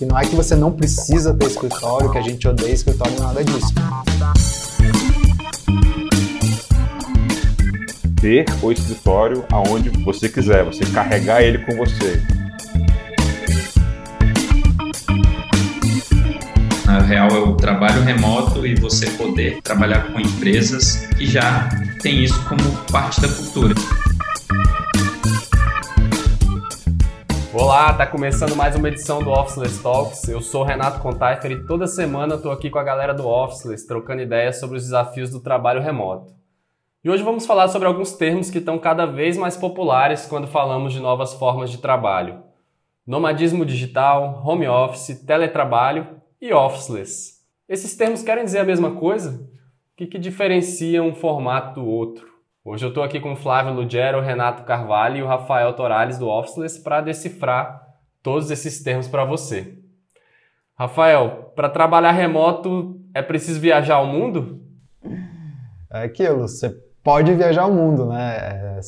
E não é que você não precisa ter escritório, que a gente odeia escritório, nada disso. Ter o escritório aonde você quiser, você carregar ele com você. Na real, é o trabalho remoto e você poder trabalhar com empresas que já têm isso como parte da cultura. Olá, tá começando mais uma edição do Officeless Talks. Eu sou Renato Contaifer e toda semana eu tô aqui com a galera do Officeless, trocando ideias sobre os desafios do trabalho remoto. E hoje vamos falar sobre alguns termos que estão cada vez mais populares quando falamos de novas formas de trabalho. Nomadismo digital, home office, teletrabalho e officeless. Esses termos querem dizer a mesma coisa? O que, que diferencia um formato do outro? Hoje eu estou aqui com o Flávio Lugero, Renato Carvalho e o Rafael Torales do Officeless para decifrar todos esses termos para você. Rafael, para trabalhar remoto é preciso viajar ao mundo? É aquilo, você pode viajar ao mundo, né? É,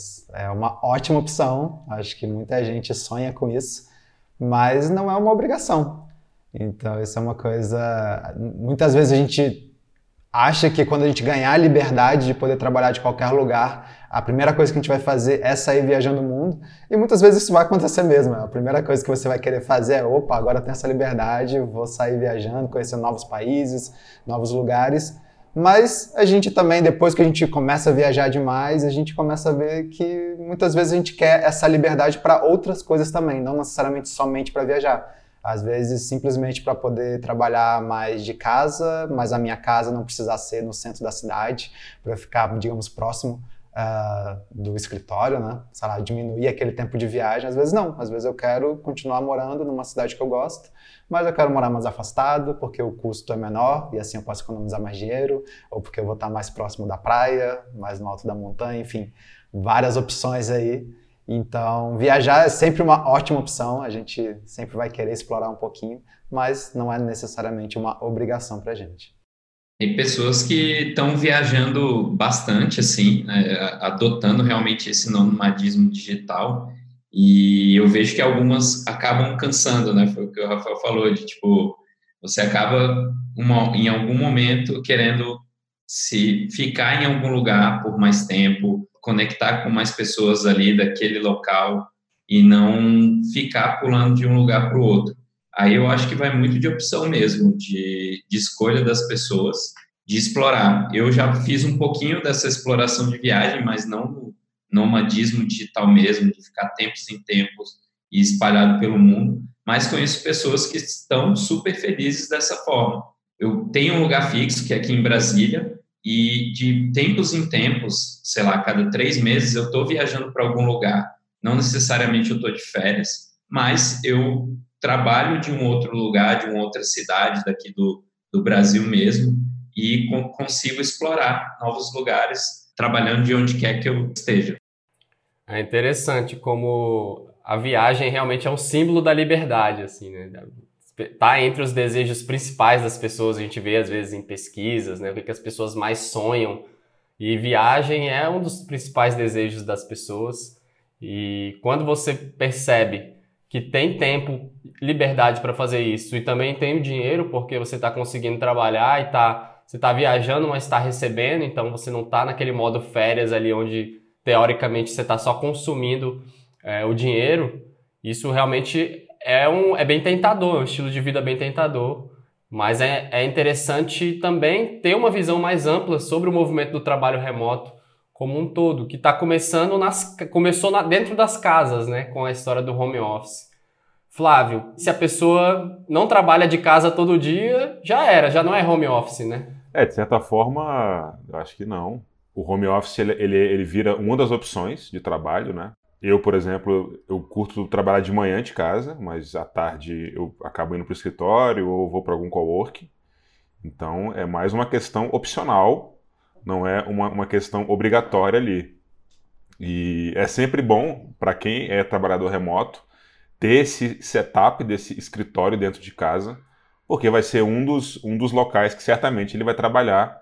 é uma ótima opção, acho que muita gente sonha com isso, mas não é uma obrigação. Então, isso é uma coisa. Muitas vezes a gente acha que quando a gente ganhar a liberdade de poder trabalhar de qualquer lugar, a primeira coisa que a gente vai fazer é sair viajando o mundo. E muitas vezes isso vai acontecer mesmo. A primeira coisa que você vai querer fazer é: opa, agora tenho essa liberdade, vou sair viajando, conhecer novos países, novos lugares. Mas a gente também, depois que a gente começa a viajar demais, a gente começa a ver que muitas vezes a gente quer essa liberdade para outras coisas também, não necessariamente somente para viajar. Às vezes, simplesmente para poder trabalhar mais de casa, mas a minha casa não precisar ser no centro da cidade, para ficar, digamos, próximo uh, do escritório, né? Sei lá, diminuir aquele tempo de viagem. Às vezes, não. Às vezes, eu quero continuar morando numa cidade que eu gosto, mas eu quero morar mais afastado, porque o custo é menor e assim eu posso economizar mais dinheiro, ou porque eu vou estar mais próximo da praia, mais no alto da montanha, enfim, várias opções aí então, viajar é sempre uma ótima opção, a gente sempre vai querer explorar um pouquinho, mas não é necessariamente uma obrigação para a gente. Tem pessoas que estão viajando bastante, assim, né, adotando realmente esse nomadismo digital, e eu vejo que algumas acabam cansando, né? Foi o que o Rafael falou, de tipo, você acaba uma, em algum momento querendo se ficar em algum lugar por mais tempo, conectar com mais pessoas ali daquele local e não ficar pulando de um lugar para o outro. Aí eu acho que vai muito de opção mesmo, de, de escolha das pessoas, de explorar. Eu já fiz um pouquinho dessa exploração de viagem, mas não no nomadismo digital mesmo, de ficar tempos em tempos e espalhado pelo mundo, mas conheço pessoas que estão super felizes dessa forma. Eu tenho um lugar fixo, que é aqui em Brasília, e de tempos em tempos, sei lá, cada três meses eu estou viajando para algum lugar. Não necessariamente eu estou de férias, mas eu trabalho de um outro lugar, de uma outra cidade daqui do, do Brasil mesmo e consigo explorar novos lugares trabalhando de onde quer que eu esteja. É interessante como a viagem realmente é um símbolo da liberdade, assim, né? Tá entre os desejos principais das pessoas, a gente vê às vezes em pesquisas, né, o que, que as pessoas mais sonham. E viagem é um dos principais desejos das pessoas. E quando você percebe que tem tempo, liberdade para fazer isso e também tem o dinheiro porque você está conseguindo trabalhar e tá, você está viajando, mas está recebendo, então você não está naquele modo férias ali onde teoricamente você está só consumindo é, o dinheiro. Isso realmente é, um, é bem tentador, é um estilo de vida bem tentador. Mas é, é interessante também ter uma visão mais ampla sobre o movimento do trabalho remoto como um todo, que está começando nas, começou na, dentro das casas, né, com a história do home office. Flávio, se a pessoa não trabalha de casa todo dia, já era, já não é home office, né? É, de certa forma, eu acho que não. O home office ele, ele, ele vira uma das opções de trabalho, né? Eu, por exemplo, eu curto trabalhar de manhã de casa, mas à tarde eu acabo indo para o escritório ou vou para algum cowork. Então é mais uma questão opcional, não é uma, uma questão obrigatória ali. E é sempre bom para quem é trabalhador remoto ter esse setup desse escritório dentro de casa, porque vai ser um dos, um dos locais que certamente ele vai trabalhar.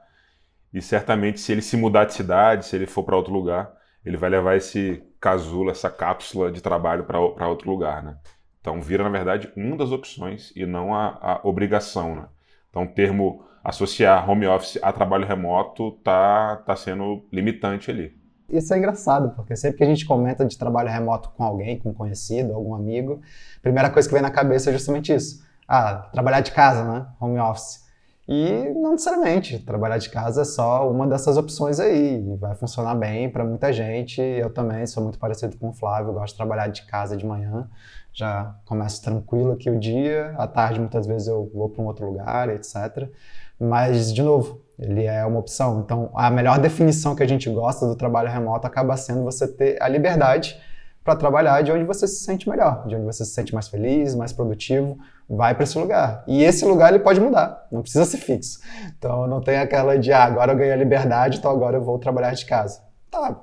E certamente, se ele se mudar de cidade, se ele for para outro lugar, ele vai levar esse casulo, essa cápsula de trabalho para outro lugar, né? Então vira, na verdade, uma das opções e não a, a obrigação. Né? Então o termo associar home office a trabalho remoto tá, tá sendo limitante ali. Isso é engraçado, porque sempre que a gente comenta de trabalho remoto com alguém, com um conhecido, algum amigo, a primeira coisa que vem na cabeça é justamente isso. Ah, trabalhar de casa, né? Home office. E não necessariamente, trabalhar de casa é só uma dessas opções aí, vai funcionar bem para muita gente. Eu também sou muito parecido com o Flávio, gosto de trabalhar de casa de manhã, já começo tranquilo aqui o dia, à tarde muitas vezes eu vou para um outro lugar, etc. Mas, de novo, ele é uma opção. Então, a melhor definição que a gente gosta do trabalho remoto acaba sendo você ter a liberdade para trabalhar de onde você se sente melhor, de onde você se sente mais feliz, mais produtivo, vai para esse lugar. E esse lugar ele pode mudar, não precisa ser fixo. Então não tem aquela de, ah, agora eu ganhei a liberdade, então agora eu vou trabalhar de casa. Tá,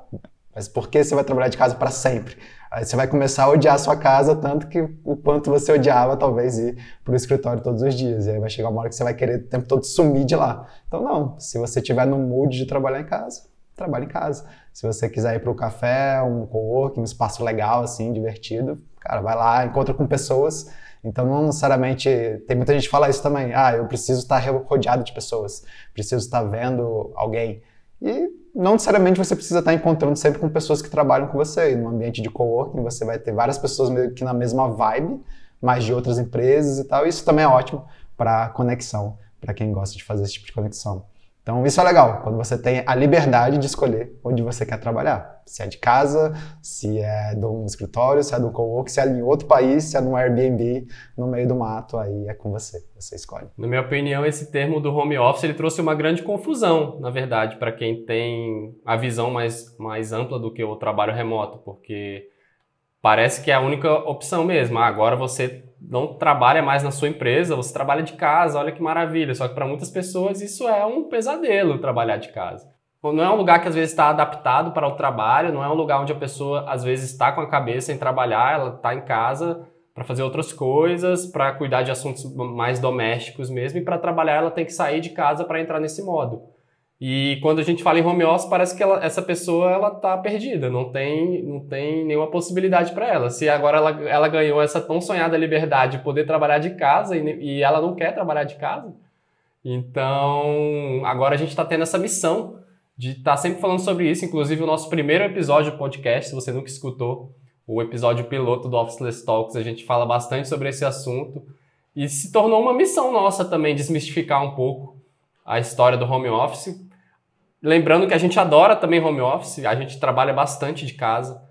mas por que você vai trabalhar de casa para sempre? Aí você vai começar a odiar a sua casa tanto que o quanto você odiava talvez ir para o escritório todos os dias. E aí vai chegar uma hora que você vai querer o tempo todo sumir de lá. Então não, se você estiver no mood de trabalhar em casa, trabalhe em casa. Se você quiser ir para o café, um co-work, um espaço legal assim, divertido, cara, vai lá, encontra com pessoas então, não necessariamente. Tem muita gente que fala isso também. Ah, eu preciso estar rodeado de pessoas, preciso estar vendo alguém. E não necessariamente você precisa estar encontrando sempre com pessoas que trabalham com você. E no ambiente de coworking, você vai ter várias pessoas meio que na mesma vibe, mas de outras empresas e tal. Isso também é ótimo para conexão, para quem gosta de fazer esse tipo de conexão. Então, isso é legal, quando você tem a liberdade de escolher onde você quer trabalhar. Se é de casa, se é de um escritório, se é do co-work, se é em outro país, se é num Airbnb, no meio do mato, aí é com você, você escolhe. Na minha opinião, esse termo do home office, ele trouxe uma grande confusão, na verdade, para quem tem a visão mais, mais ampla do que o trabalho remoto, porque parece que é a única opção mesmo. Ah, agora você não trabalha mais na sua empresa, você trabalha de casa, olha que maravilha. Só que para muitas pessoas isso é um pesadelo trabalhar de casa. Não é um lugar que às vezes está adaptado para o trabalho, não é um lugar onde a pessoa às vezes está com a cabeça em trabalhar, ela está em casa para fazer outras coisas, para cuidar de assuntos mais domésticos mesmo, e para trabalhar ela tem que sair de casa para entrar nesse modo. E quando a gente fala em home office, parece que ela, essa pessoa ela tá perdida, não tem, não tem nenhuma possibilidade para ela. Se agora ela, ela ganhou essa tão sonhada liberdade de poder trabalhar de casa e, e ela não quer trabalhar de casa, então agora a gente está tendo essa missão de estar tá sempre falando sobre isso. Inclusive, o nosso primeiro episódio do podcast, se você nunca escutou, o episódio piloto do Officeless Talks, a gente fala bastante sobre esse assunto. E se tornou uma missão nossa também desmistificar um pouco a história do home office, Lembrando que a gente adora também home office, a gente trabalha bastante de casa,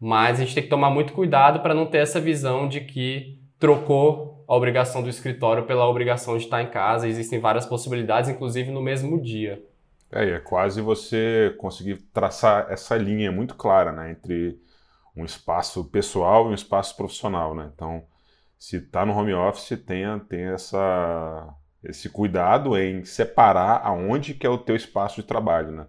mas a gente tem que tomar muito cuidado para não ter essa visão de que trocou a obrigação do escritório pela obrigação de estar em casa. Existem várias possibilidades, inclusive no mesmo dia. É, é quase você conseguir traçar essa linha muito clara né, entre um espaço pessoal e um espaço profissional. Né? Então, se está no home office, tenha, tenha essa esse cuidado em separar aonde que é o teu espaço de trabalho, né?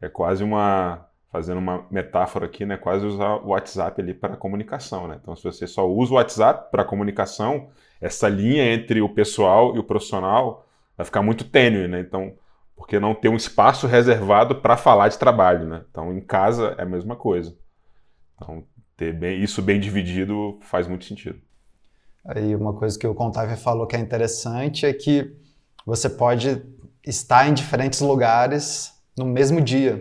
É quase uma fazendo uma metáfora aqui, né? Quase usar o WhatsApp ali para comunicação, né? Então, se você só usa o WhatsApp para comunicação, essa linha entre o pessoal e o profissional vai ficar muito tênue, né? Então, porque não ter um espaço reservado para falar de trabalho, né? Então, em casa é a mesma coisa. Então, ter bem, isso bem dividido faz muito sentido. Aí uma coisa que o Contávio falou que é interessante é que você pode estar em diferentes lugares no mesmo dia.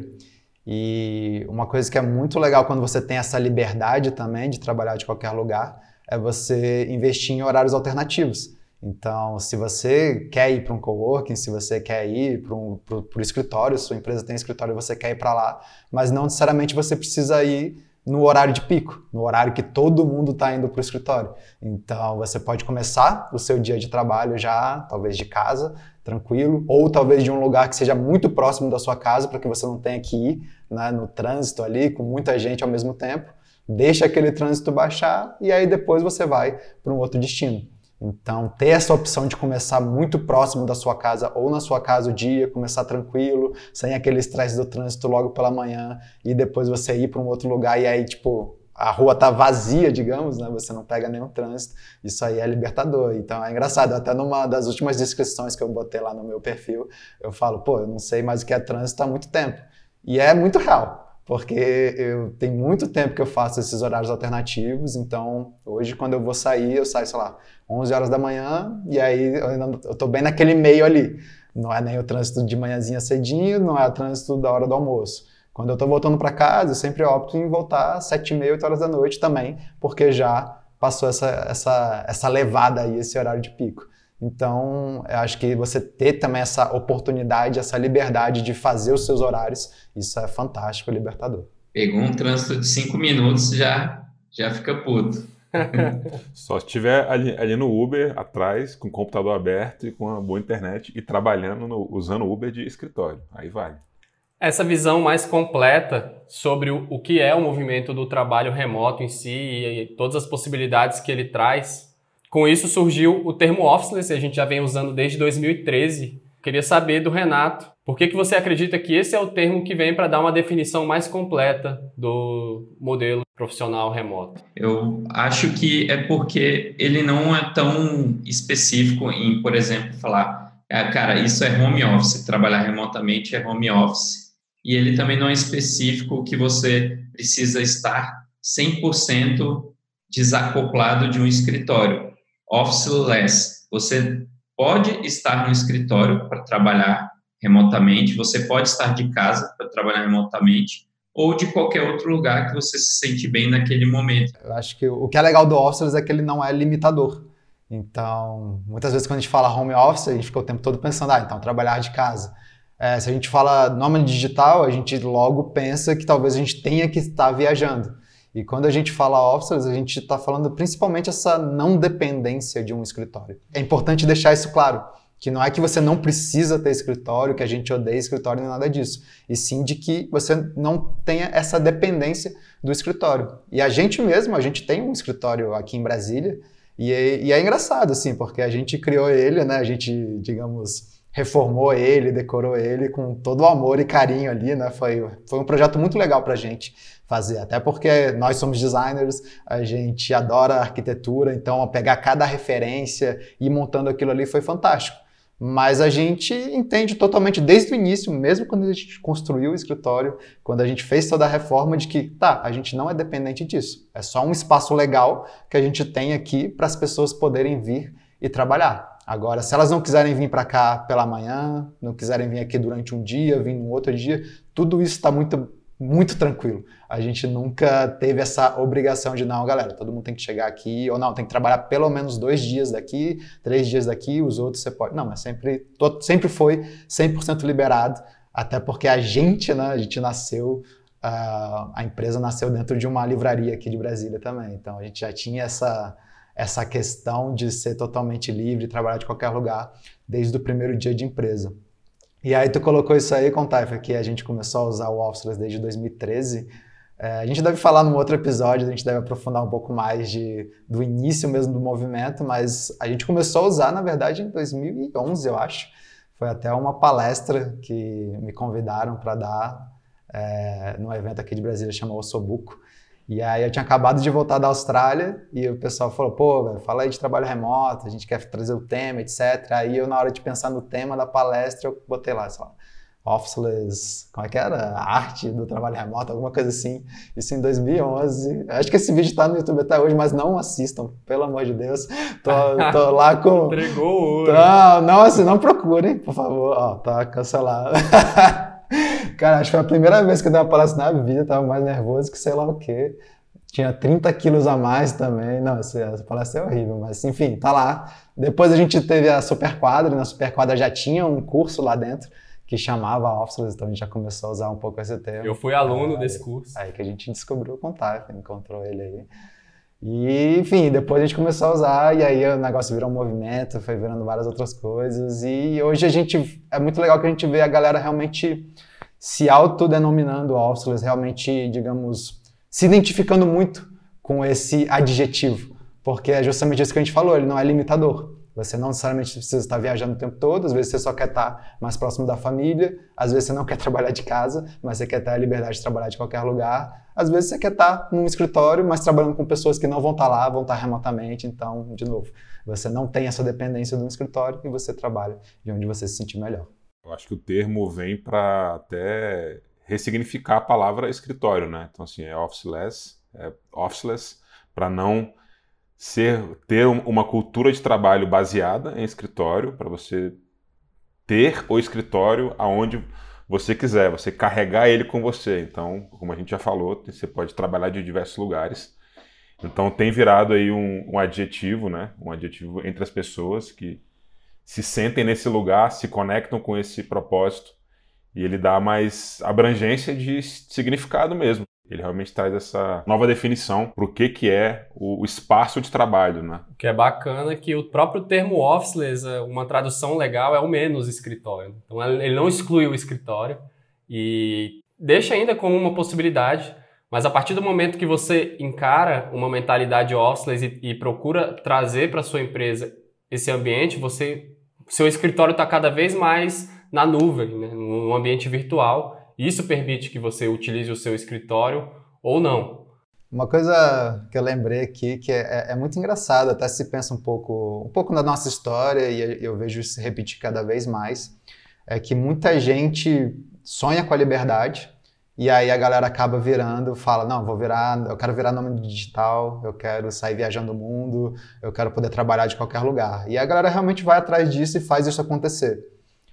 E uma coisa que é muito legal quando você tem essa liberdade também de trabalhar de qualquer lugar é você investir em horários alternativos. Então, se você quer ir para um coworking, se você quer ir para um pro, escritório, sua empresa tem escritório e você quer ir para lá, mas não necessariamente você precisa ir no horário de pico, no horário que todo mundo está indo para o escritório. Então você pode começar o seu dia de trabalho já, talvez de casa, tranquilo, ou talvez de um lugar que seja muito próximo da sua casa, para que você não tenha que ir né, no trânsito ali com muita gente ao mesmo tempo. Deixa aquele trânsito baixar e aí depois você vai para um outro destino. Então, ter essa opção de começar muito próximo da sua casa ou na sua casa o dia, começar tranquilo, sem aquele estresse do trânsito logo pela manhã e depois você ir para um outro lugar e aí, tipo, a rua tá vazia, digamos, né? Você não pega nenhum trânsito. Isso aí é libertador. Então é engraçado. Até numa das últimas descrições que eu botei lá no meu perfil, eu falo, pô, eu não sei mais o que é trânsito há muito tempo. E é muito real. Porque eu tem muito tempo que eu faço esses horários alternativos, então hoje quando eu vou sair, eu saio, sei lá, 11 horas da manhã, e aí eu, ainda, eu tô bem naquele meio ali. Não é nem o trânsito de manhãzinha cedinho, não é o trânsito da hora do almoço. Quando eu tô voltando para casa, eu sempre opto em voltar às 7 e meia, 8 horas da noite também, porque já passou essa, essa, essa levada aí, esse horário de pico. Então, eu acho que você ter também essa oportunidade, essa liberdade de fazer os seus horários, isso é fantástico, libertador. Pegou um trânsito de cinco minutos, já, já fica puto. Só se estiver ali, ali, no Uber, atrás, com o computador aberto e com uma boa internet e trabalhando, no, usando o Uber de escritório. Aí vale. Essa visão mais completa sobre o, o que é o movimento do trabalho remoto em si e, e todas as possibilidades que ele traz com isso surgiu o termo officeless, a gente já vem usando desde 2013. Queria saber do Renato, por que, que você acredita que esse é o termo que vem para dar uma definição mais completa do modelo profissional remoto? Eu acho que é porque ele não é tão específico em, por exemplo, falar, ah, cara, isso é home office, trabalhar remotamente é home office. E ele também não é específico que você precisa estar 100% desacoplado de um escritório officeless. Você pode estar no escritório para trabalhar remotamente, você pode estar de casa para trabalhar remotamente, ou de qualquer outro lugar que você se sente bem naquele momento. Eu acho que o que é legal do officeless é que ele não é limitador. Então, muitas vezes quando a gente fala home office, a gente fica o tempo todo pensando, ah, então trabalhar de casa. É, se a gente fala nome digital, a gente logo pensa que talvez a gente tenha que estar viajando. E quando a gente fala officeless, a gente está falando principalmente essa não dependência de um escritório. É importante deixar isso claro, que não é que você não precisa ter escritório, que a gente odeia escritório nem nada disso, e sim de que você não tenha essa dependência do escritório. E a gente mesmo, a gente tem um escritório aqui em Brasília, e é, e é engraçado, assim, porque a gente criou ele, né, a gente, digamos, reformou ele, decorou ele com todo o amor e carinho ali, né? Foi, foi um projeto muito legal para a gente fazer, até porque nós somos designers, a gente adora arquitetura, então pegar cada referência e montando aquilo ali foi fantástico. Mas a gente entende totalmente desde o início, mesmo quando a gente construiu o escritório, quando a gente fez toda a reforma, de que tá, a gente não é dependente disso. É só um espaço legal que a gente tem aqui para as pessoas poderem vir e trabalhar. Agora, se elas não quiserem vir para cá pela manhã, não quiserem vir aqui durante um dia, vir no outro dia, tudo isso está muito, muito tranquilo. A gente nunca teve essa obrigação de, não, galera, todo mundo tem que chegar aqui, ou não, tem que trabalhar pelo menos dois dias daqui, três dias daqui, os outros você pode. Não, mas sempre, todo, sempre foi 100% liberado, até porque a gente, né, a gente nasceu Uh, a empresa nasceu dentro de uma livraria aqui de Brasília também. Então a gente já tinha essa, essa questão de ser totalmente livre, trabalhar de qualquer lugar, desde o primeiro dia de empresa. E aí tu colocou isso aí, com Taifa, que a gente começou a usar o Officeless desde 2013. É, a gente deve falar num outro episódio, a gente deve aprofundar um pouco mais de, do início mesmo do movimento, mas a gente começou a usar, na verdade, em 2011, eu acho. Foi até uma palestra que me convidaram para dar é, num evento aqui de Brasília chamado Ossobuco. E aí eu tinha acabado de voltar da Austrália e o pessoal falou, pô, véio, fala aí de trabalho remoto, a gente quer trazer o tema, etc. Aí eu, na hora de pensar no tema da palestra, eu botei lá, sei lá, Officeless, como é que era? A arte do trabalho remoto, alguma coisa assim. Isso em 2011. Acho que esse vídeo está no YouTube até hoje, mas não assistam, pelo amor de Deus. Tô, tô lá com... Entregou o Não, não, assim, não procurem, por favor. Ó, tá cancelado. Cara, acho que foi a primeira vez que eu dei uma palestra na vida, tava mais nervoso que sei lá o quê. Tinha 30 quilos a mais também. Não, essa palestra é horrível, mas enfim, tá lá. Depois a gente teve a Super Quadra, e na Super Quadra já tinha um curso lá dentro que chamava Officeless, então a gente já começou a usar um pouco esse termo. Eu fui aluno desse curso. Aí que a gente descobriu o contato, encontrou ele aí. E, enfim, depois a gente começou a usar, e aí o negócio virou um movimento, foi virando várias outras coisas. E hoje a gente. É muito legal que a gente vê a galera realmente se autodenominando officeless, realmente, digamos, se identificando muito com esse adjetivo. Porque é justamente isso que a gente falou, ele não é limitador. Você não necessariamente precisa estar viajando o tempo todo, às vezes você só quer estar mais próximo da família, às vezes você não quer trabalhar de casa, mas você quer ter a liberdade de trabalhar de qualquer lugar. Às vezes você quer estar num escritório, mas trabalhando com pessoas que não vão estar lá, vão estar remotamente. Então, de novo, você não tem essa dependência de um escritório e você trabalha de onde você se sentir melhor. Eu acho que o termo vem para até ressignificar a palavra escritório, né? Então, assim, é officeless, é officeless, para não ser ter uma cultura de trabalho baseada em escritório, para você ter o escritório aonde você quiser, você carregar ele com você. Então, como a gente já falou, você pode trabalhar de diversos lugares. Então, tem virado aí um, um adjetivo, né? Um adjetivo entre as pessoas que se sentem nesse lugar, se conectam com esse propósito e ele dá mais abrangência de significado mesmo. Ele realmente traz essa nova definição para o que, que é o, espaço de trabalho, né? O que é bacana é que o próprio termo officeless, uma tradução legal, é o menos escritório. Então ele não exclui o escritório e deixa ainda como uma possibilidade, mas a partir do momento que você encara uma mentalidade officeless e, e procura trazer para sua empresa esse ambiente, você seu escritório está cada vez mais na nuvem, né, num ambiente virtual. Isso permite que você utilize o seu escritório ou não. Uma coisa que eu lembrei aqui que é, é, é muito engraçado, até se pensa um pouco, um pouco na nossa história e eu vejo isso se repetir cada vez mais, é que muita gente sonha com a liberdade e aí a galera acaba virando, fala, não, vou virar, eu quero virar nome digital, eu quero sair viajando o mundo, eu quero poder trabalhar de qualquer lugar. E a galera realmente vai atrás disso e faz isso acontecer.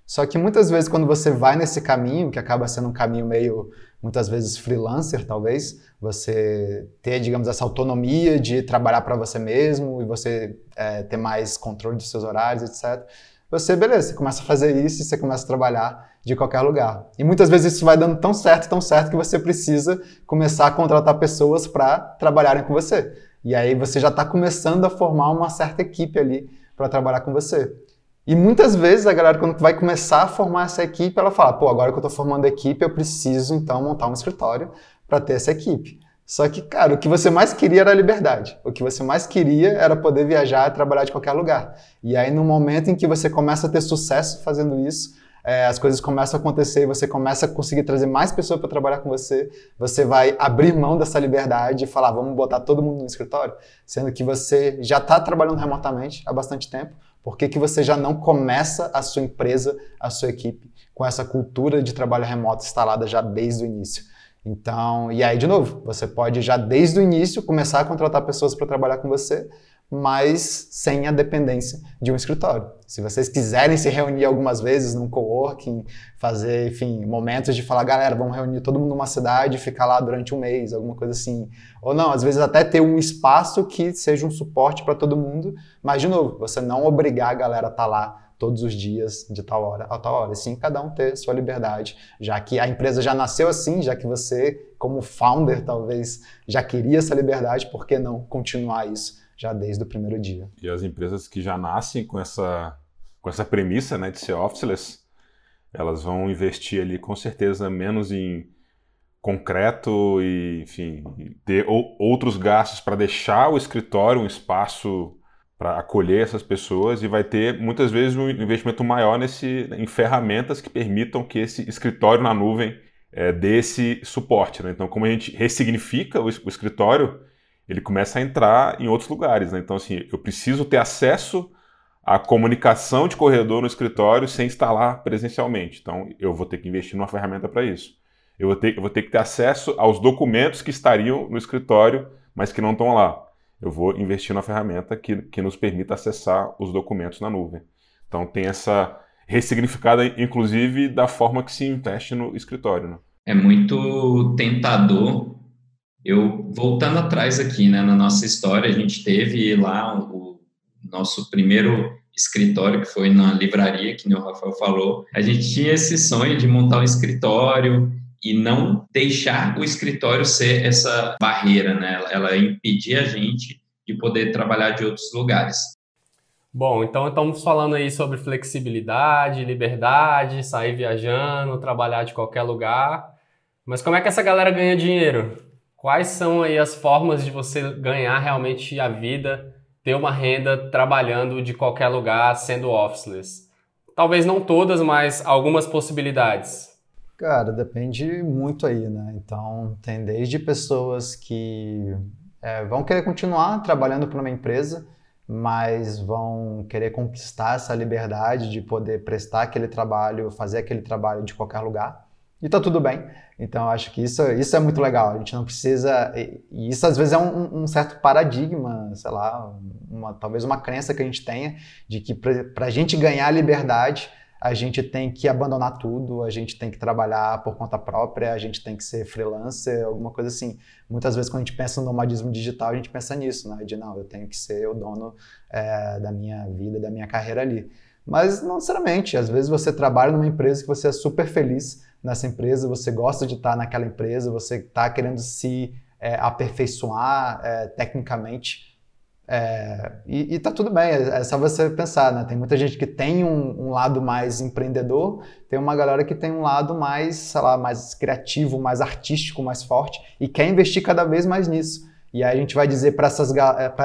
Só que muitas vezes quando você vai nesse caminho, que acaba sendo um caminho meio, muitas vezes freelancer talvez, você ter, digamos, essa autonomia de trabalhar para você mesmo e você é, ter mais controle dos seus horários, etc. Você, beleza, você começa a fazer isso e você começa a trabalhar de qualquer lugar. E muitas vezes isso vai dando tão certo, tão certo que você precisa começar a contratar pessoas para trabalharem com você. E aí você já está começando a formar uma certa equipe ali para trabalhar com você. E muitas vezes a galera, quando vai começar a formar essa equipe, ela fala: pô, agora que eu estou formando a equipe, eu preciso então montar um escritório para ter essa equipe. Só que, cara, o que você mais queria era a liberdade. O que você mais queria era poder viajar e trabalhar de qualquer lugar. E aí, no momento em que você começa a ter sucesso fazendo isso, é, as coisas começam a acontecer você começa a conseguir trazer mais pessoas para trabalhar com você, você vai abrir mão dessa liberdade e falar, vamos botar todo mundo no escritório, sendo que você já está trabalhando remotamente há bastante tempo, por que, que você já não começa a sua empresa, a sua equipe, com essa cultura de trabalho remoto instalada já desde o início? Então, e aí, de novo, você pode já desde o início começar a contratar pessoas para trabalhar com você, mas sem a dependência de um escritório. Se vocês quiserem se reunir algumas vezes num coworking, fazer, enfim, momentos de falar, galera, vamos reunir todo mundo numa cidade e ficar lá durante um mês, alguma coisa assim. Ou não, às vezes até ter um espaço que seja um suporte para todo mundo, mas, de novo, você não obrigar a galera a estar tá lá todos os dias de tal hora a tal hora. Sim, cada um ter sua liberdade, já que a empresa já nasceu assim, já que você, como founder, talvez já queria essa liberdade, por que não continuar isso? Já desde o primeiro dia. E as empresas que já nascem com essa, com essa premissa né, de ser officeless, elas vão investir ali com certeza menos em concreto e, enfim, ter outros gastos para deixar o escritório um espaço para acolher essas pessoas e vai ter muitas vezes um investimento maior nesse, em ferramentas que permitam que esse escritório na nuvem é, dê esse suporte. Né? Então, como a gente ressignifica o, o escritório, ele começa a entrar em outros lugares. Né? Então, assim, eu preciso ter acesso à comunicação de corredor no escritório sem estar lá presencialmente. Então, eu vou ter que investir numa ferramenta para isso. Eu vou, ter, eu vou ter que ter acesso aos documentos que estariam no escritório, mas que não estão lá. Eu vou investir numa ferramenta que, que nos permita acessar os documentos na nuvem. Então, tem essa ressignificada, inclusive, da forma que se investe no escritório. Né? É muito tentador eu, voltando atrás aqui, né, na nossa história, a gente teve lá o, nosso primeiro escritório, que foi na livraria, que o Rafael falou. A gente tinha esse sonho de montar um escritório e não deixar o escritório ser essa barreira, né? Ela impedir a gente de poder trabalhar de outros lugares. Bom, então estamos falando aí sobre flexibilidade, liberdade, sair viajando, trabalhar de qualquer lugar. Mas como é que essa galera ganha dinheiro? Quais são aí as formas de você ganhar realmente a vida, ter uma renda trabalhando de qualquer lugar, sendo officeless? Talvez não todas, mas algumas possibilidades. Cara, depende muito aí, né? Então, tem desde pessoas que é, vão querer continuar trabalhando para uma empresa, mas vão querer conquistar essa liberdade de poder prestar aquele trabalho, fazer aquele trabalho de qualquer lugar. E tá tudo bem. Então, eu acho que isso, isso é muito legal. A gente não precisa. E isso às vezes é um, um certo paradigma, sei lá, uma, talvez uma crença que a gente tenha de que para a gente ganhar liberdade, a gente tem que abandonar tudo, a gente tem que trabalhar por conta própria, a gente tem que ser freelancer, alguma coisa assim. Muitas vezes, quando a gente pensa no nomadismo digital, a gente pensa nisso, né? De não, eu tenho que ser o dono é, da minha vida, da minha carreira ali. Mas não necessariamente. Às vezes você trabalha numa empresa que você é super feliz nessa empresa, você gosta de estar naquela empresa, você está querendo se é, aperfeiçoar é, tecnicamente. É, e, e tá tudo bem, é, é, só você pensar, né? Tem muita gente que tem um, um, lado mais empreendedor, tem uma galera que tem um lado mais, sei lá, mais criativo, mais artístico, mais forte e quer investir cada vez mais nisso. E aí a gente vai dizer para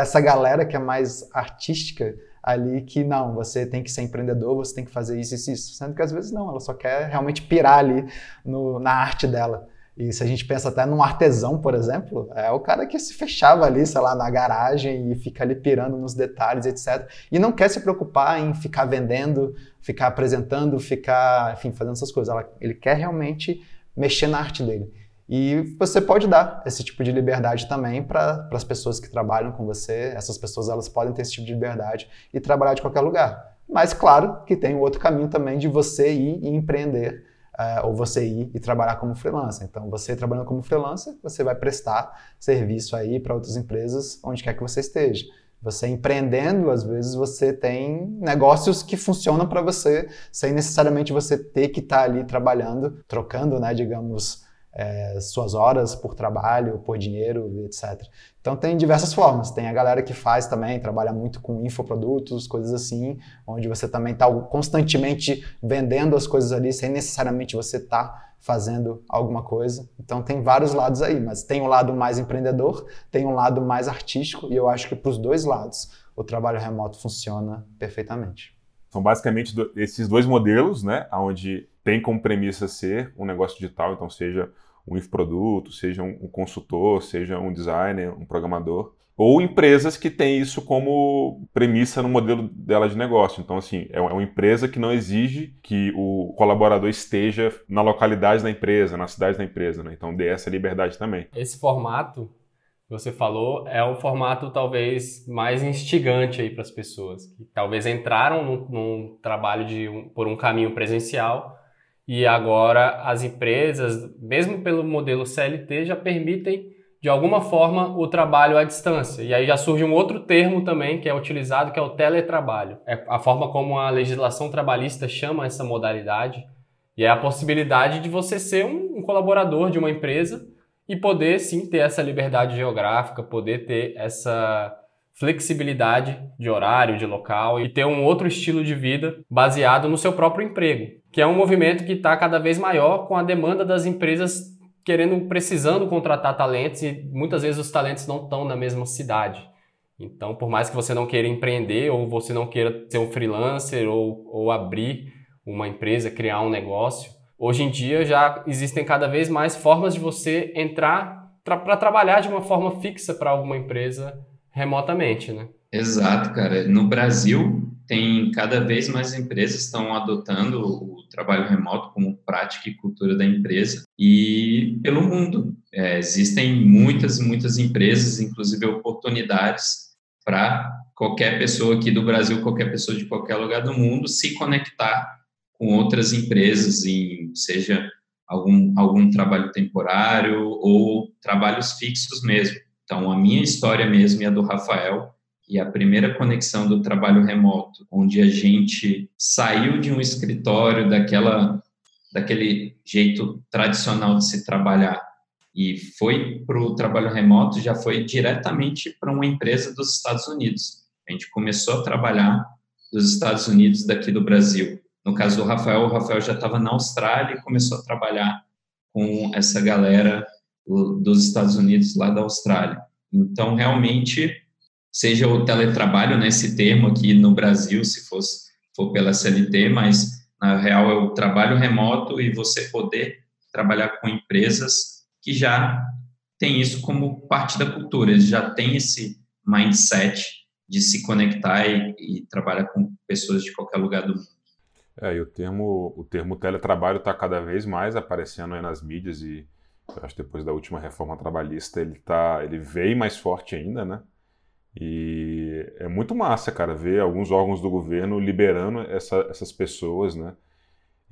essa galera que é mais artística, ali que não, você tem que ser empreendedor, você tem que fazer isso, isso, isso. Sendo que às vezes não, ela só quer realmente pirar ali no, na arte dela. E se a gente pensa até num artesão, por exemplo, é o cara que se fechava ali, sei lá, na garagem e fica ali pirando nos detalhes, etc. E não quer se preocupar em ficar vendendo, ficar apresentando, ficar, enfim, fazendo essas coisas. Ele quer realmente mexer na arte dele. E você pode dar esse tipo de liberdade também para as pessoas que trabalham com você. Essas pessoas elas podem ter esse tipo de liberdade e trabalhar de qualquer lugar. Mas claro que tem o outro caminho também de você ir e empreender uh, ou você ir e trabalhar como freelancer. Então, você trabalhando como freelancer, você vai prestar serviço aí para outras empresas onde quer que você esteja. Você empreendendo, às vezes você tem negócios que funcionam para você, sem necessariamente você ter que estar tá ali trabalhando, trocando, né, digamos, é, suas horas por trabalho, por dinheiro, etc. Então tem diversas formas. Tem a galera que faz também, trabalha muito com infoprodutos, coisas assim, onde você também está constantemente vendendo as coisas ali sem necessariamente você estar tá fazendo alguma coisa. Então tem vários lados aí, mas tem um lado mais empreendedor, tem um lado mais artístico e eu acho que para os dois lados o trabalho remoto funciona perfeitamente. São basicamente esses dois modelos, né, onde tem como premissa ser um negócio digital, então seja um infoproduto, seja um consultor, seja um designer, um programador, ou empresas que têm isso como premissa no modelo dela de negócio. Então, assim, é uma empresa que não exige que o colaborador esteja na localidade da empresa, na cidade da empresa, né? Então, dê essa liberdade também. Esse formato que você falou é um formato talvez mais instigante aí para as pessoas, que talvez entraram num, num trabalho de um, por um caminho presencial e agora as empresas, mesmo pelo modelo CLT, já permitem de alguma forma o trabalho à distância. E aí já surge um outro termo também que é utilizado, que é o teletrabalho. É a forma como a legislação trabalhista chama essa modalidade. E é a possibilidade de você ser um, colaborador de uma empresa e poder sim ter essa liberdade geográfica, poder ter essa flexibilidade de horário, de local e ter um outro estilo de vida baseado no seu próprio emprego, que é um movimento que está cada vez maior com a demanda das empresas querendo, precisando contratar talentos e muitas vezes os talentos não estão na mesma cidade. Então, por mais que você não queira empreender ou você não queira ser um freelancer ou, ou abrir uma empresa, criar um negócio, hoje em dia já existem cada vez mais formas de você entrar para trabalhar de uma forma fixa para alguma empresa remotamente, né? Exato, cara. No Brasil, tem cada vez mais empresas estão adotando o trabalho remoto como prática e cultura da empresa e pelo mundo é, existem muitas muitas empresas, inclusive oportunidades para qualquer pessoa aqui do Brasil, qualquer pessoa de qualquer lugar do mundo se conectar com outras empresas em seja algum algum trabalho temporário ou trabalhos fixos mesmo. Então, a minha história mesmo e a do Rafael, e a primeira conexão do trabalho remoto, onde a gente saiu de um escritório daquela, daquele jeito tradicional de se trabalhar e foi para o trabalho remoto, já foi diretamente para uma empresa dos Estados Unidos. A gente começou a trabalhar dos Estados Unidos daqui do Brasil. No caso do Rafael, o Rafael já estava na Austrália e começou a trabalhar com essa galera dos Estados Unidos lá da Austrália. Então, realmente, seja o teletrabalho, né, esse termo aqui no Brasil, se fosse for pela CLT, mas na real é o trabalho remoto e você poder trabalhar com empresas que já têm isso como parte da cultura, eles já têm esse mindset de se conectar e, e trabalhar com pessoas de qualquer lugar do mundo. É, e o termo, o termo teletrabalho está cada vez mais aparecendo nas mídias e eu acho que depois da última reforma trabalhista ele tá, ele veio mais forte ainda, né? E é muito massa, cara, ver alguns órgãos do governo liberando essa, essas pessoas, né?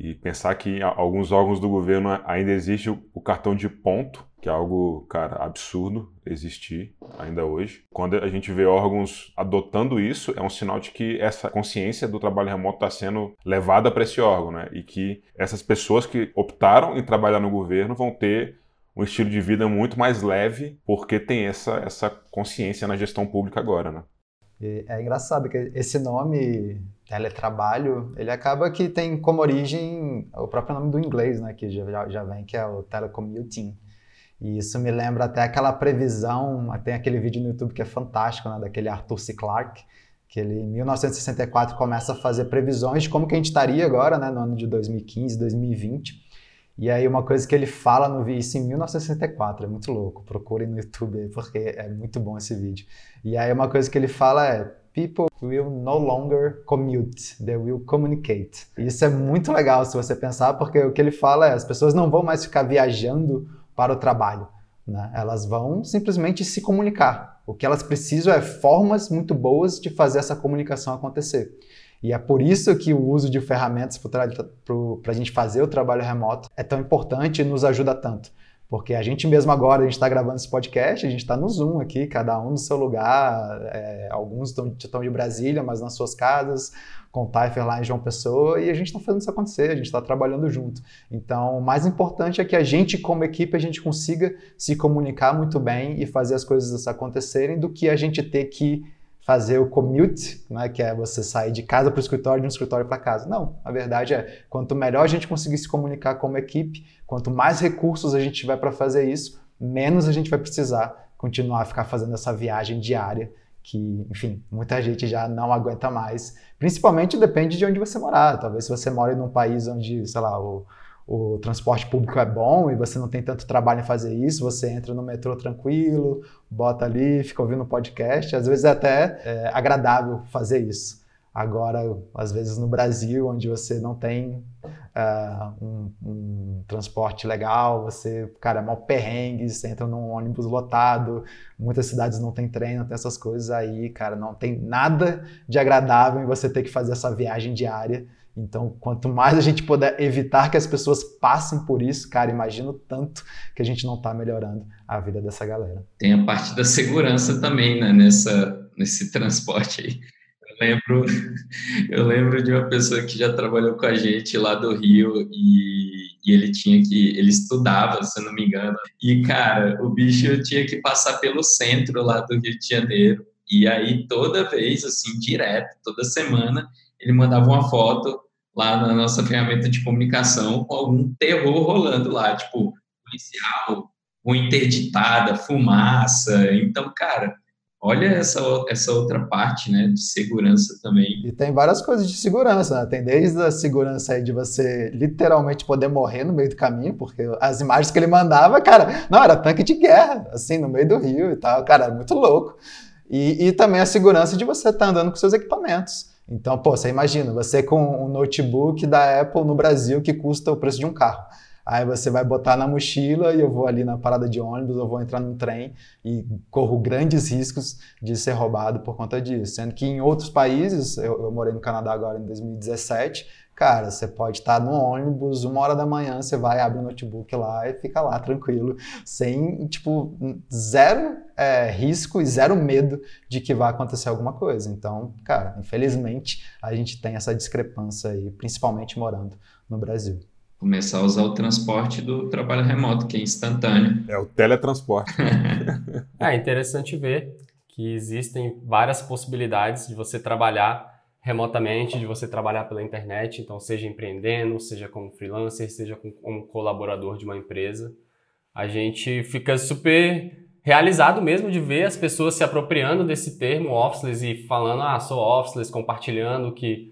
E pensar que em alguns órgãos do governo ainda existe o cartão de ponto, que é algo, cara, absurdo existir ainda hoje. Quando a gente vê órgãos adotando isso, é um sinal de que essa consciência do trabalho remoto está sendo levada para esse órgão, né? E que essas pessoas que optaram em trabalhar no governo vão ter um estilo de vida muito mais leve, porque tem essa, essa consciência na gestão pública agora, né? É engraçado que esse nome teletrabalho, ele acaba que tem como origem o próprio nome do inglês, né, que já, já vem, que é o telecommuting. E isso me lembra até aquela previsão, tem aquele vídeo no YouTube que é fantástico, né, daquele Arthur C. Clarke, que ele em 1964 começa a fazer previsões de como que a gente estaria agora, né, no ano de 2015, 2020. E aí uma coisa que ele fala no vídeo, isso em 1964, é muito louco, procurem no YouTube porque é muito bom esse vídeo. E aí uma coisa que ele fala é, people will no longer commute, they will communicate. Isso é muito legal se você pensar, porque o que ele fala é, as pessoas não vão mais ficar viajando para o trabalho, né? elas vão simplesmente se comunicar. O que elas precisam é formas muito boas de fazer essa comunicação acontecer. E é por isso que o uso de ferramentas para a gente fazer o trabalho remoto é tão importante e nos ajuda tanto. Porque a gente mesmo agora, a gente está gravando esse podcast, a gente está no Zoom aqui, cada um no seu lugar, é, alguns estão de Brasília, mas nas suas casas, com o Taifer lá em João Pessoa, e a gente está fazendo isso acontecer, a gente está trabalhando junto. Então, o mais importante é que a gente, como equipe, a gente consiga se comunicar muito bem e fazer as coisas acontecerem, do que a gente ter que fazer o commute, né, que é você sair de casa para o escritório, de um escritório para casa. Não, a verdade é, quanto melhor a gente conseguir se comunicar como equipe, quanto mais recursos a gente tiver para fazer isso, menos a gente vai precisar continuar a ficar fazendo essa viagem diária que, enfim, muita gente já não aguenta mais. Principalmente depende de onde você morar. Talvez se você mora em um país onde, sei lá, o o transporte público é bom e você não tem tanto trabalho em fazer isso, você entra no metrô tranquilo, bota ali, fica ouvindo podcast, às vezes é até é, agradável fazer isso. Agora, às vezes no Brasil, onde você não tem uh, um, um, transporte legal, você, cara, é mal perrengue, você entra num ônibus lotado, muitas cidades não tem trem, não tem essas coisas aí, cara, não tem nada de agradável em você ter que fazer essa viagem diária então, quanto mais a gente puder evitar que as pessoas passem por isso, cara, imagino tanto que a gente não está melhorando a vida dessa galera. Tem a parte da segurança também, né, nessa, nesse transporte aí. Eu lembro, eu lembro de uma pessoa que já trabalhou com a gente lá do Rio e, e ele tinha que, ele estudava, se eu não me engano, e cara, o bicho tinha que passar pelo centro lá do Rio de Janeiro, e aí toda vez, assim, direto, toda semana, ele mandava uma foto lá na nossa ferramenta de comunicação com algum terror rolando lá, tipo, policial, ou interditada, fumaça. Então, cara, olha essa, essa outra parte, né, de segurança também. E tem várias coisas de segurança, né? Tem desde a segurança aí de você literalmente poder morrer no meio do caminho, porque as imagens que ele mandava, cara, não, era tanque de guerra, assim, no meio do rio e tal, cara, muito louco. E, e também a segurança de você estar tá andando com seus equipamentos. Então, pô, você imagina, você com um notebook da Apple no Brasil que custa o preço de um carro. Aí você vai botar na mochila e eu vou ali na parada de ônibus, eu vou entrar num trem e corro grandes riscos de ser roubado por conta disso. Sendo que em outros países, eu, eu morei no Canadá agora em 2017, Cara, você pode estar no ônibus, uma hora da manhã, você vai, abre o notebook lá e fica lá tranquilo, sem, tipo, zero é, risco e zero medo de que vai acontecer alguma coisa. Então, cara, infelizmente, a gente tem essa discrepância aí, principalmente morando no Brasil começar a usar o transporte do trabalho remoto, que é instantâneo. É o teletransporte. é interessante ver que existem várias possibilidades de você trabalhar remotamente, de você trabalhar pela internet, então seja empreendendo, seja como freelancer, seja como colaborador de uma empresa. A gente fica super realizado mesmo de ver as pessoas se apropriando desse termo officeless e falando, ah, sou officeless, compartilhando que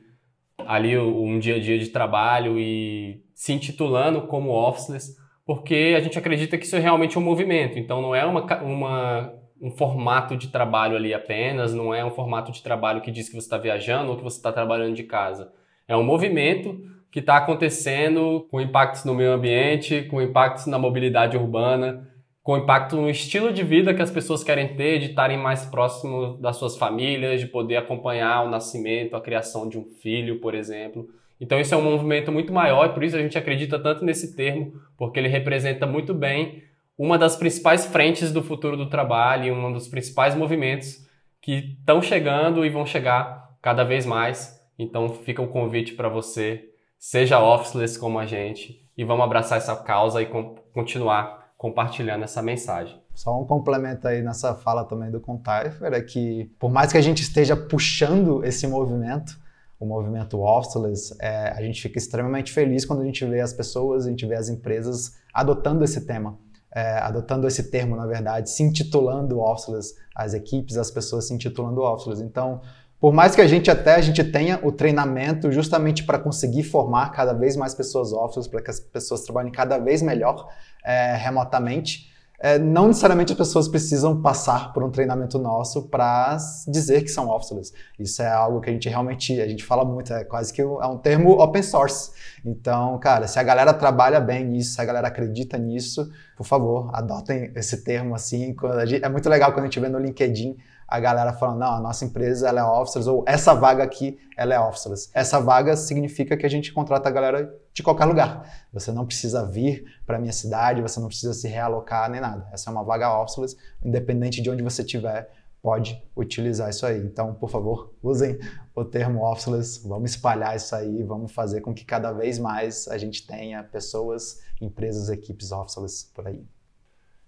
ali um dia a dia de trabalho e se intitulando como officeless, porque a gente acredita que isso é realmente um movimento, então não é uma, uma um formato de trabalho ali apenas, não é um formato de trabalho que diz que você está viajando ou que você está trabalhando de casa. É um movimento que está acontecendo com impactos no meio ambiente, com impactos na mobilidade urbana, com impacto no estilo de vida que as pessoas querem ter, de estarem mais próximos das suas famílias, de poder acompanhar o nascimento, a criação de um filho, por exemplo. Então isso é um movimento muito maior e por isso a gente acredita tanto nesse termo, porque ele representa muito bem uma das principais frentes do futuro do trabalho e um dos principais movimentos que estão chegando e vão chegar cada vez mais. Então fica o um convite para você, seja officeless como a gente e vamos abraçar essa causa e continuar compartilhando essa mensagem. Só um complemento aí nessa fala também do Contaifer é que por mais que a gente esteja puxando esse movimento, o movimento Officeless, é, a gente fica extremamente feliz quando a gente vê as pessoas, a gente vê as empresas adotando esse tema. É, adotando esse termo, na verdade, se intitulando Officeless, as equipes, as pessoas se intitulando Officeless. Então, por mais que a gente até a gente tenha o treinamento justamente para conseguir formar cada vez mais pessoas Officeless, para que as pessoas trabalhem cada vez melhor é, remotamente, é, não necessariamente as pessoas precisam passar por um treinamento nosso para dizer que são officeless. Isso é algo que a gente realmente, a gente fala muito, é quase que é um termo open source. Então, cara, se a galera trabalha bem nisso, se a galera acredita nisso, por favor, adotem esse termo assim. Gente, é muito legal quando a gente vê no LinkedIn a galera falando, não, a nossa empresa ela é officers, ou essa vaga aqui ela é officers. Essa vaga significa que a gente contrata a galera de qualquer lugar. Você não precisa vir para a minha cidade, você não precisa se realocar nem nada. Essa é uma vaga officers, independente de onde você estiver, pode utilizar isso aí. Então, por favor, usem o termo officeless, vamos espalhar isso aí, vamos fazer com que cada vez mais a gente tenha pessoas, empresas, equipes officeless por aí.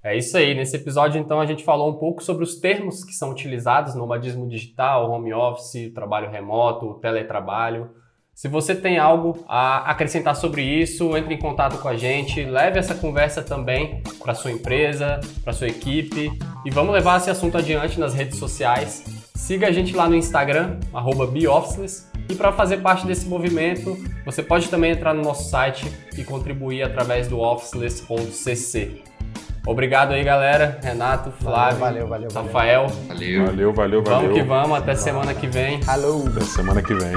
É isso aí. Nesse episódio, então, a gente falou um pouco sobre os termos que são utilizados no nomadismo digital, home office, trabalho remoto, teletrabalho. Se você tem algo a acrescentar sobre isso, entre em contato com a gente, leve essa conversa também para sua empresa, para sua equipe e vamos levar esse assunto adiante nas redes sociais. Siga a gente lá no Instagram, @beofficeless, e para fazer parte desse movimento, você pode também entrar no nosso site e contribuir através do officeless.cc. Obrigado aí, galera. Renato, Flávio, valeu, valeu, valeu, Rafael. Valeu. Valeu, valeu, valeu. Vamos que vamos. Até semana que vem. Alô. Até semana que vem.